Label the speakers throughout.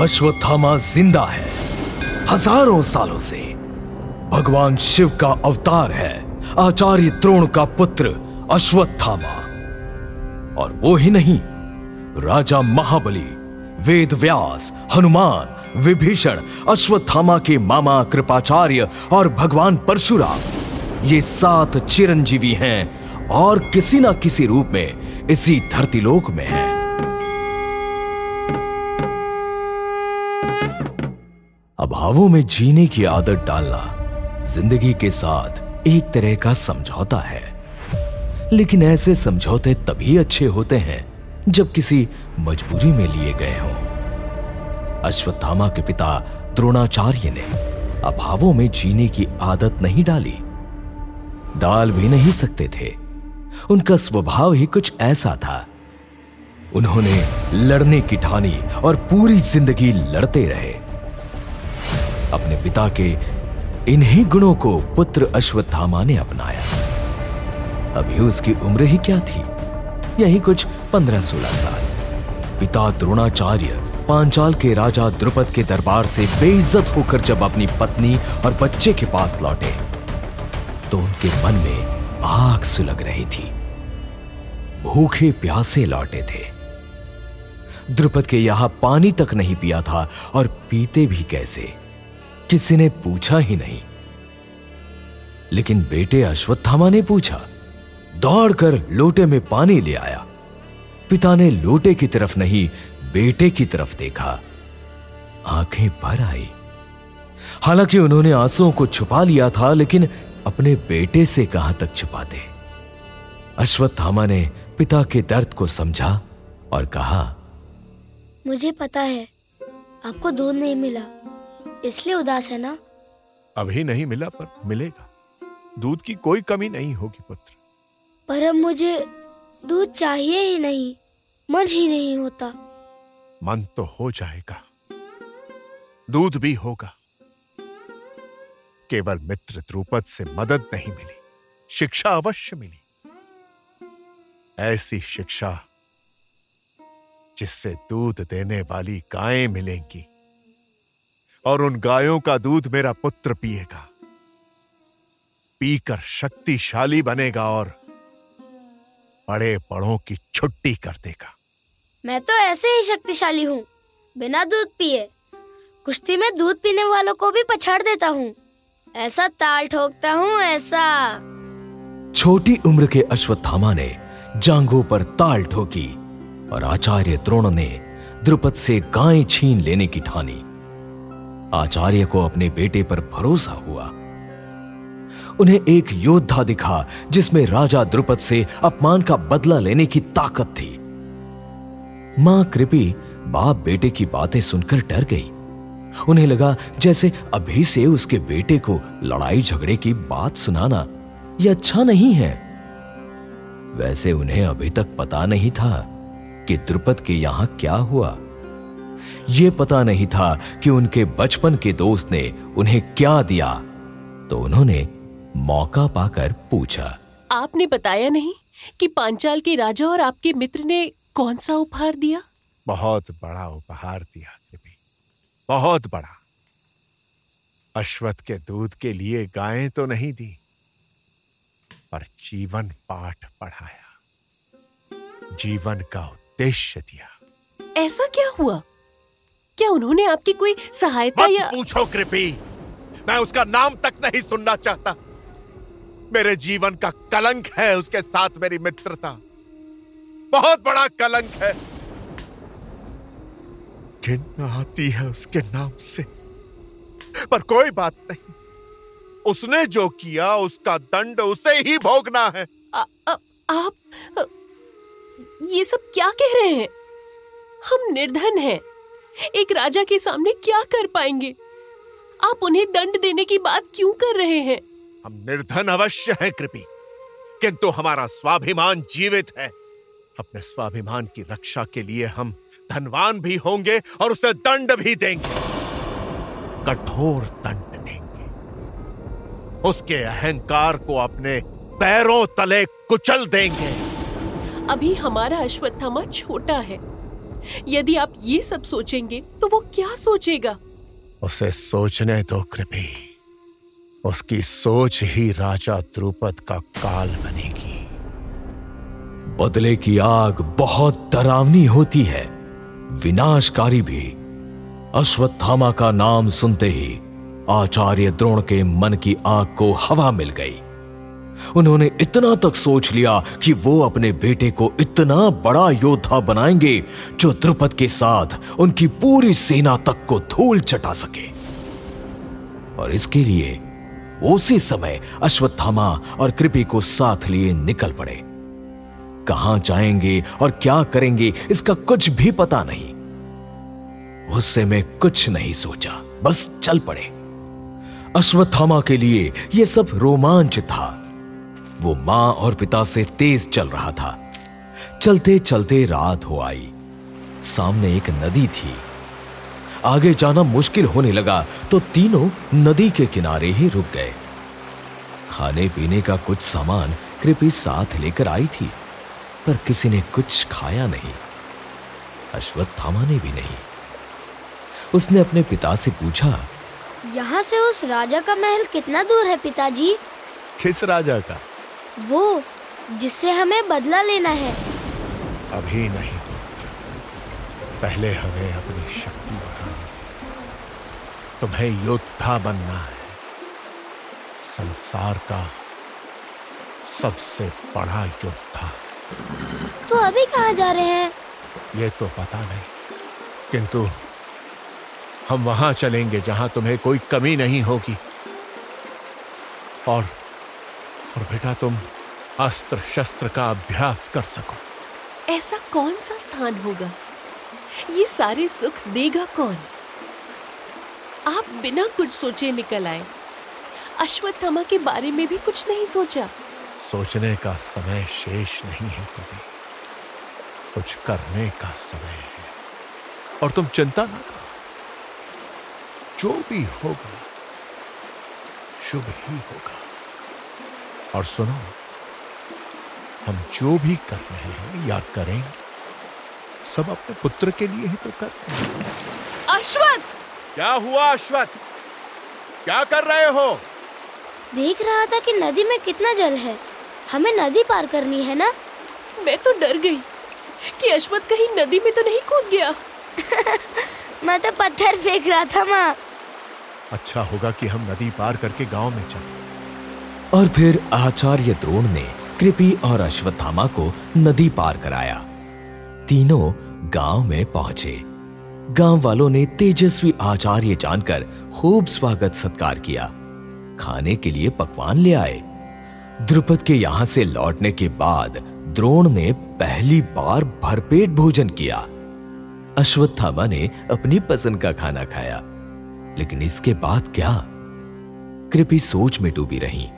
Speaker 1: अश्वत्थामा ज़िंदा है। हज़ारों सालों से भगवान शिव का अवतार है। आचार्य द्रोण का पुत्र अश्वत्थामा। और वो ही नहीं, राजा महाबली, वेद व्यास, हनुमान, विभीषण, अश्वत्थामा के मामा कृपाचार्य और भगवान परशुराम, ये सात चिरंजीवी हैं और किसी ना किसी रूप में इसी धरतीलोक में हैं। अभावों में जीने की आदत डालना ज़िंदगी के साथ एक तरह का समझौता है। लेकिन ऐसे समझौते तभी अच्छे होते हैं जब किसी मजबूरी में लिए गए हों। अश्वत्थामा के पिता द्रोणाचार्य ने अभावों में जीने की आदत नहीं डाली। डाल भी नहीं सकते थे। उनका स्वभाव ही कुछ ऐसा था। उन्होंने लड़ने की ठानी और पूरी ज़िंदगी लड़ते रहे। अपने पिता के इन्हीं गुणों को पुत्र अश्वत्थामा ने अपनाया। अभी उसकी उम्र ही क्या थी? यही कुछ पंद्रह सोलह साल। पिता द्रोणाचार्य पांचाल के राजा द्रुपद के दरबार से बेइज्जत होकर जब अपनी पत्नी और बच्चे के पास लौटे तो उनके मन में आग सुलग रही थी। भूखे प्यासे लौटे थे। द्रुपद के यहाँ पानी तक नहीं पिया था और पीते भी कैसे? किसी ने पूछा ही नहीं। लेकिन बेटे अश्वत्थामा ने पूछा, दौड़कर लोटे में पानी ले आया। पिता ने लोटे की तरफ़ नहीं, बेटे की तरफ़ देखा। आँखें भर आई। हालाँकि उन्होंने आंसुओं को छुपा लिया था, लेकिन अपने बेटे से कहाँ तक छुपाते? अश्वत्थामा ने पिता के दर्द को समझा और कहा,
Speaker 2: मुझे पता है, आपको दूध नहीं मिला। इसलिए उदास है ना?
Speaker 3: अभी नहीं मिला पर मिलेगा। दूध की कोई कमी नहीं होगी पुत्र।
Speaker 2: पर अब मुझे दूध चाहिए ही नहीं मन ही नहीं होता।
Speaker 3: मन तो हो जाएगा। दूध भी होगा। केवल मित्र द्रुपद से मदद नहीं मिली शिक्षा अवश्य मिली। ऐसी शिक्षा जिससे दूध देने वाली गायें मिलेंगी और उन गायों का दूध मेरा पुत्र पिएगा। पीकर शक्तिशाली बनेगा और बड़े बड़ों की छुट्टी कर देगा।
Speaker 2: मैं तो ऐसे ही शक्तिशाली हूँ। बिना दूध पिए कुश्ती में दूध पीने वालों को भी पछाड़ देता हूँ। ऐसा ताल ठोकता हूँ ऐसा।
Speaker 1: छोटी उम्र के अश्वत्थामा ने जांगों पर ताल ठोकी और आचार्य द्रोण ने द्रुपद से गाय छीन लेने की ठानी। आचार्य को अपने बेटे पर भरोसा हुआ। उन्हें एक योद्धा दिखा, जिसमें राजा द्रुपद से अपमान का बदला लेने की ताकत थी। माँ कृपी बाप बेटे की बातें सुनकर डर गई। उन्हें लगा जैसे अभी से उसके बेटे को लड़ाई झगड़े की बात सुनाना यह अच्छा नहीं है। वैसे उन्हें अभी तक पता नहीं था कि द्रुपद के यहाँ क्या हुआ। ये पता नहीं था कि उनके बचपन के दोस्त ने उन्हें क्या दिया। तो उन्होंने मौका पाकर पूछा।
Speaker 4: आपने बताया नहीं कि पांचाल के राजा और आपके मित्र ने कौन सा उपहार दिया?
Speaker 3: बहुत बड़ा उपहार दिया देवी बहुत बड़ा। अश्वत्थ के दूध के लिए गायें तो नहीं दी पर जीवन पाठ पढ़ाया। जीवन का उद्देश्य दिया।
Speaker 4: ऐसा क्या हुआ? उन्होंने आपकी कोई सहायता
Speaker 3: मत
Speaker 4: या
Speaker 3: पूछो कृपी। मैं उसका नाम तक नहीं सुनना चाहता। मेरे जीवन का कलंक है उसके साथ मेरी मित्रता। बहुत बड़ा कलंक है। घिन आती है उसके नाम से। पर कोई बात नहीं। उसने जो किया उसका दंड उसे ही भोगना है।
Speaker 4: आ, आ, आप ये सब क्या कह रहे हैं? हम निर्धन हैं। एक राजा के सामने क्या कर पाएँगे? आप उन्हें दंड देने की बात क्यों कर रहे हैं?
Speaker 3: हम निर्धन अवश्य हैं कृपी। किंतु हमारा स्वाभिमान जीवित है। अपने स्वाभिमान की रक्षा के लिए हम धनवान भी होंगे और उसे दंड भी देंगे। कठोर दंड देंगे। उसके अहंकार को अपने पैरों तले कुचल देंगे।
Speaker 4: अभी हमारा अश्वत्थामा छोटा है। यदि आप ये सब सोचेंगे तो वो क्या सोचेगा?
Speaker 3: उसे सोचने दो कृपी। उसकी सोच ही राजा द्रुपद का काल बनेगी।
Speaker 1: बदले की आग बहुत डरावनी होती है। विनाशकारी भी। अश्वत्थामा का नाम सुनते ही आचार्य द्रोण के मन की आग को हवा मिल गई। उन्होंने इतना तक सोच लिया कि वो अपने बेटे को इतना बड़ा योद्धा बनाएँगे जो द्रुपद के साथ उनकी पूरी सेना तक को धूल चटा सके। और इसके लिए उसी समय अश्वत्थामा और कृपी को साथ लिए निकल पड़े। कहाँ जाएँगे और क्या करेंगे, इसका कुछ भी पता नहीं। उससे में कुछ नहीं सोचा, बस चल पड़े। अश्वत्थामा के लिए यह सब रोमांच था। वो माँ और पिता से तेज चल रहा था। चलते चलते रात हो आई। सामने एक नदी थी। आगे जाना मुश्किल होने लगा तो तीनों नदी के किनारे ही रुक गए। खाने पीने का कुछ सामान कृपी साथ लेकर आई थी पर किसी ने कुछ खाया नहीं। अश्वत्थामा ने भी नहीं। उसने अपने पिता से पूछा
Speaker 2: यहाँ से उस राजा का महल कितना दूर है पिताजी?
Speaker 3: किस राजा का?
Speaker 2: वो जिससे हमें बदला लेना है।
Speaker 3: अभी नहीं पहले हमें अपनी शक्ति बढ़ानी है तुम्हें योद्धा बनना है। संसार का सबसे बड़ा योद्धा।
Speaker 2: तो अभी कहाँ जा रहे हैं?
Speaker 3: ये तो पता नहीं। किंतु हम वहाँ चलेंगे जहाँ तुम्हें कोई कमी नहीं होगी। और और बेटा तुम अस्त्र शस्त्र का अभ्यास कर सको।
Speaker 4: ऐसा कौन सा स्थान होगा? ये सारे सुख देगा कौन? आप बिना कुछ सोचे निकल आए। अश्वत्थामा के बारे में भी कुछ नहीं सोचा।
Speaker 3: सोचने का समय शेष नहीं है कभी। कुछ करने का समय है। और तुम चिंता ना करो। जो भी होगा शुभ ही होगा। और सुनो हम जो भी कर रहे हैं या करेंगे। सब अपने पुत्र के लिए ही तो कर रहे हैं।
Speaker 4: अश्वत्थ!
Speaker 3: क्या हुआ अश्वत्थ? क्या कर रहे हो?
Speaker 2: देख रहा था कि नदी में कितना जल है। हमें नदी पार करनी है ना?
Speaker 4: मैं तो डर गई कि अश्वत्थ कहीं नदी में तो नहीं कूद गया।
Speaker 2: मैं तो पत्थर फेंक रहा था माँ।
Speaker 3: अच्छा होगा कि हम नदी पार करके गाँव में चले।
Speaker 1: और फिर आचार्य द्रोण ने कृपी और अश्वत्थामा को नदी पार कराया। तीनों गाँव में पहुँचे। गाँव वालों ने तेजस्वी आचार्य जानकर खूब स्वागत सत्कार किया। खाने के लिए पकवान ले आए। द्रुपद के यहाँ से लौटने के बाद द्रोण ने पहली बार भरपेट भोजन किया। अश्वत्थामा ने अपनी पसंद का खाना खाया। लेकिन इसके बाद क्या? कृपी सोच में डूबी रही।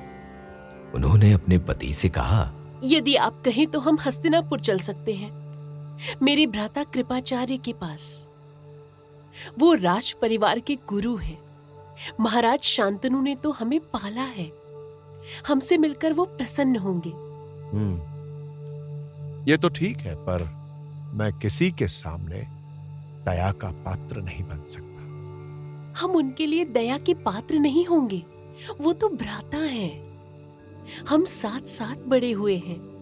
Speaker 1: उन्होंने अपने पति से कहा
Speaker 4: यदि आप कहें तो हम हस्तिनापुर चल सकते हैं। मेरे भ्राता कृपाचार्य के पास। वो राज परिवार के गुरु हैं। महाराज शांतनु ने तो हमें पाला है। हमसे मिलकर वो प्रसन्न होंगे।
Speaker 3: हम्म। ये तो ठीक है पर मैं किसी के सामने दया का पात्र नहीं बन सकता।
Speaker 4: हम उनके लिए दया के पात्र नहीं होंगे। वो तो भ्राता हैं। हम साथ साथ बड़े हुए हैं।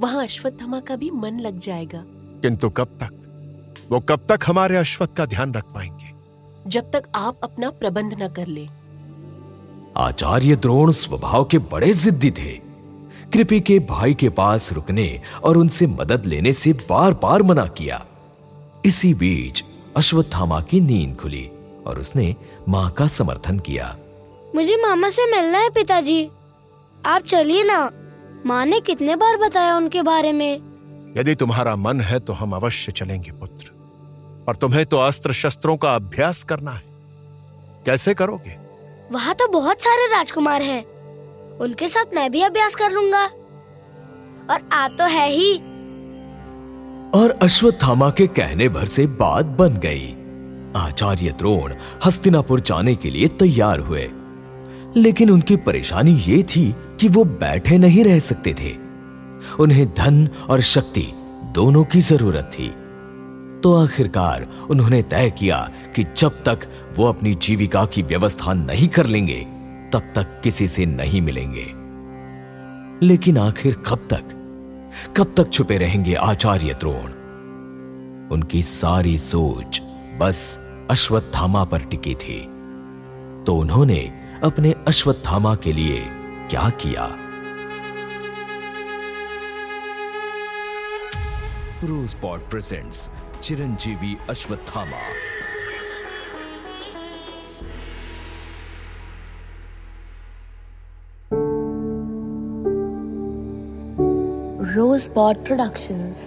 Speaker 4: वहाँ अश्वत्थामा का भी मन लग जाएगा।
Speaker 3: किंतु कब तक? वो कब तक हमारे अश्वत्थ का ध्यान रख पाएँगे?
Speaker 4: जब तक आप अपना प्रबंध न कर ले।
Speaker 1: आचार्य द्रोण स्वभाव के बड़े जिद्दी थे। कृपी के भाई के पास रुकने और उनसे मदद लेने से बार बार मना किया। इसी बीच अश्वत्थामा की नींद खुली और उसने माँ का समर्थन किया।
Speaker 2: मुझे मामा से मिलना है पिताजी। आप चलिए ना। माँ ने कितने बार बताया उनके बारे में?
Speaker 3: यदि तुम्हारा मन है तो हम अवश्य चलेंगे पुत्र। और तुम्हें तो अस्त्र शस्त्रों का अभ्यास करना है। कैसे करोगे?
Speaker 2: वहाँ तो बहुत सारे राजकुमार हैं। उनके साथ मैं भी अभ्यास कर लूँगा। और आ तो है ही।
Speaker 1: और अश्वत्थामा के कहने भर से बात बन गई। आचार्य द्रोण हस्तिनापुर जाने के लिए तैयार हुए। लेकिन उनकी परेशानी ये थी कि वो बैठे नहीं रह सकते थे। उन्हें धन और शक्ति दोनों की ज़रूरत थी। तो आखिरकार उन्होंने तय किया कि जब तक वो अपनी जीविका की व्यवस्था नहीं कर लेंगे, तब तक किसी से नहीं मिलेंगे। लेकिन आखिर कब तक? कब तक छुपे रहेंगे आचार्य द्रोण? उनकी सारी सोच बस अश्वत्थामा पर टिकी थी। तो उन्होंने अपने अश्वत्थामा के लिए क्या किया Rosebud presents Chiranjeevi Ashwatthama
Speaker 5: Rosebud Productions.